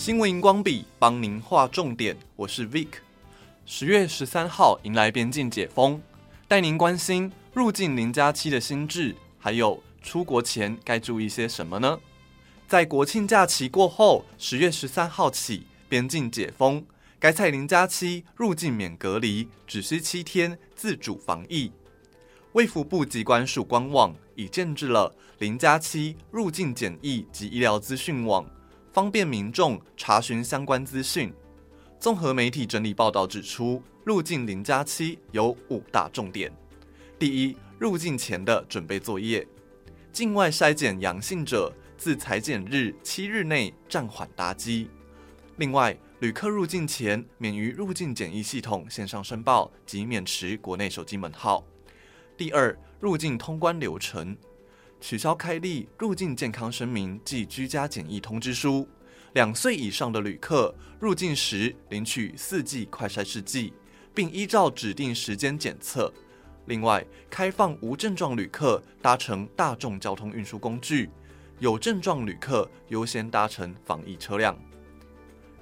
新闻荧光笔帮您画重点，我是 Vic。十月十三号迎来边境解封，带您关心入境零加七的新制，还有出国前该注意些什么呢？在国庆假期过后，十月十三号起边境解封，改采零加七入境免隔离，只需七天自主防疫。卫福部机关署官网已建置了零加七入境检疫及医疗资讯网。方便民众查询相关资讯。综合媒体整理报道指出，入境零加七有五大重点：第一，入境前的准备作业；境外筛检阳性者，自采检日七日内暂缓搭机。另外，旅客入境前免于入境检疫系统线上申报及免持国内手机门号。第二，入境通关流程。取消开立入境健康声明及居家检疫通知书。两岁以上的旅客入境时领取四剂快筛试剂，并依照指定时间检测。另外，开放无症状旅客搭乘大众交通运输工具，有症状旅客优先搭乘防疫车辆。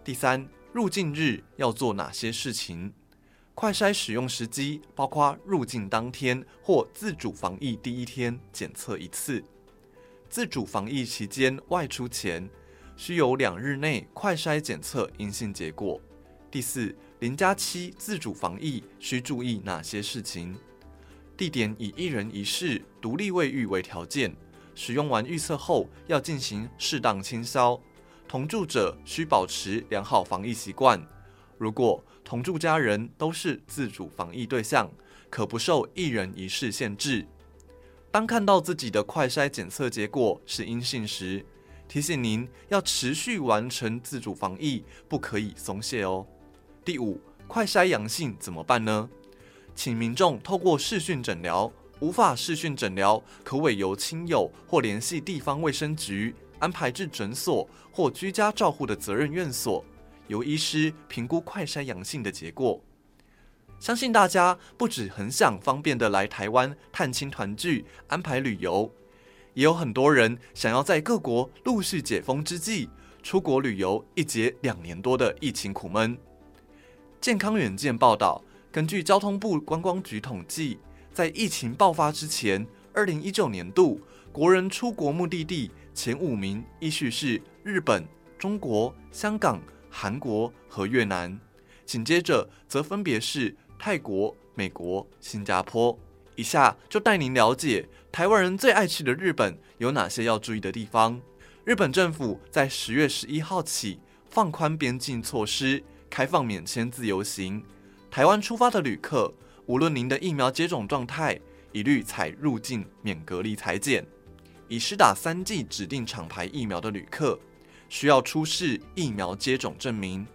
第三，入境日要做哪些事情？快筛使用时机包括入境当天或自主防疫第一天检测一次。自主防疫期间外出前，需有两日内快筛检测阴性结果。第四，零加七自主防疫需注意哪些事情？地点以一人一室独立卫浴为条件，使用完预测后要进行适当清消。同住者需保持良好防疫习惯。如果同住家人都是自主防疫对象，可不受一人一室限制。当看到自己的快筛检测结果是阴性时，提醒您要持续完成自主防疫，不可以松懈哦。第五，快筛阳性怎么办呢？请民众透过视讯诊疗，无法视讯诊疗，可委由亲友或联系地方卫生局安排至诊所或居家照护的责任院所。由医师评估快筛阳性的结果，相信大家不止很想方便的来台湾探亲团聚、安排旅游，也有很多人想要在各国陆续解封之际出国旅游，一解两年多的疫情苦闷。健康远见报道，根据交通部观光局统计，在疫情爆发之前，二零一九年度国人出国目的地前五名依序是日本、中国、香港。韩国和越南，紧接着则分别是泰国、美国、新加坡。以下就带您了解台湾人最爱去的日本有哪些要注意的地方。日本政府在十月十一号起放宽边境措施，开放免签自由行。台湾出发的旅客，无论您的疫苗接种状态，一律采入境免隔离裁检。已施打三剂指定厂牌疫苗的旅客，需要出示疫苗接种证明。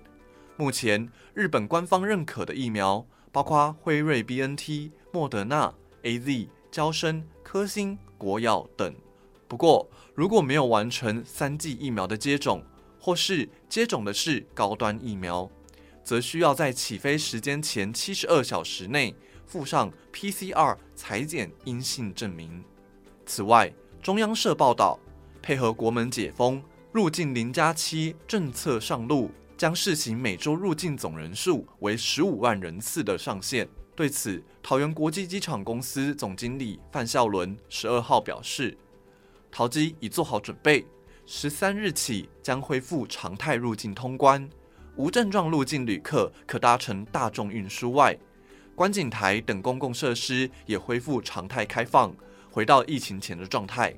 目前，日本官方认可的疫苗包括辉瑞、BNT、莫德纳、AZ、娇生、科兴、国药等。不过，如果没有完成三剂疫苗的接种，或是接种的是高端疫苗，则需要在起飞时间前七十二小时内附上 PCR 裁剪阴性证明。此外，中央社报道，配合国门解封。入境零加七政策上路，将试行每周入境总人数为十五万人次的上限。对此，桃园国际机场公司总经理范孝伦十二号表示，桃机已做好准备，十三日起将恢复常态入境通关，无症状入境旅客可搭乘大众运输外，观景台等公共设施也恢复常态开放，回到疫情前的状态。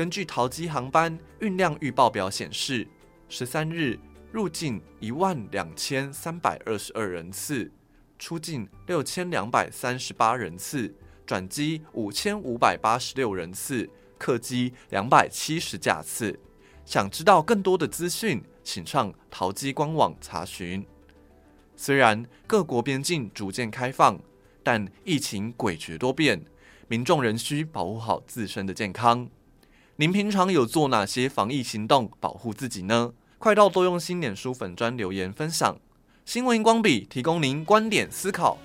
根据桃机航班运量预报表显示，十三日入境一万两千三百二十二人次，出境六千两百三十八人次，转机五千五百八十六人次，客机两百七十架次。想知道更多的资讯，请上桃机官网查询。虽然各国边境逐渐开放，但疫情诡谲多变，民众仍需保护好自身的健康。您平常有做哪些防疫行动保护自己呢？快到多用心脸书粉砖留言分享。新闻荧光笔提供您观点思考。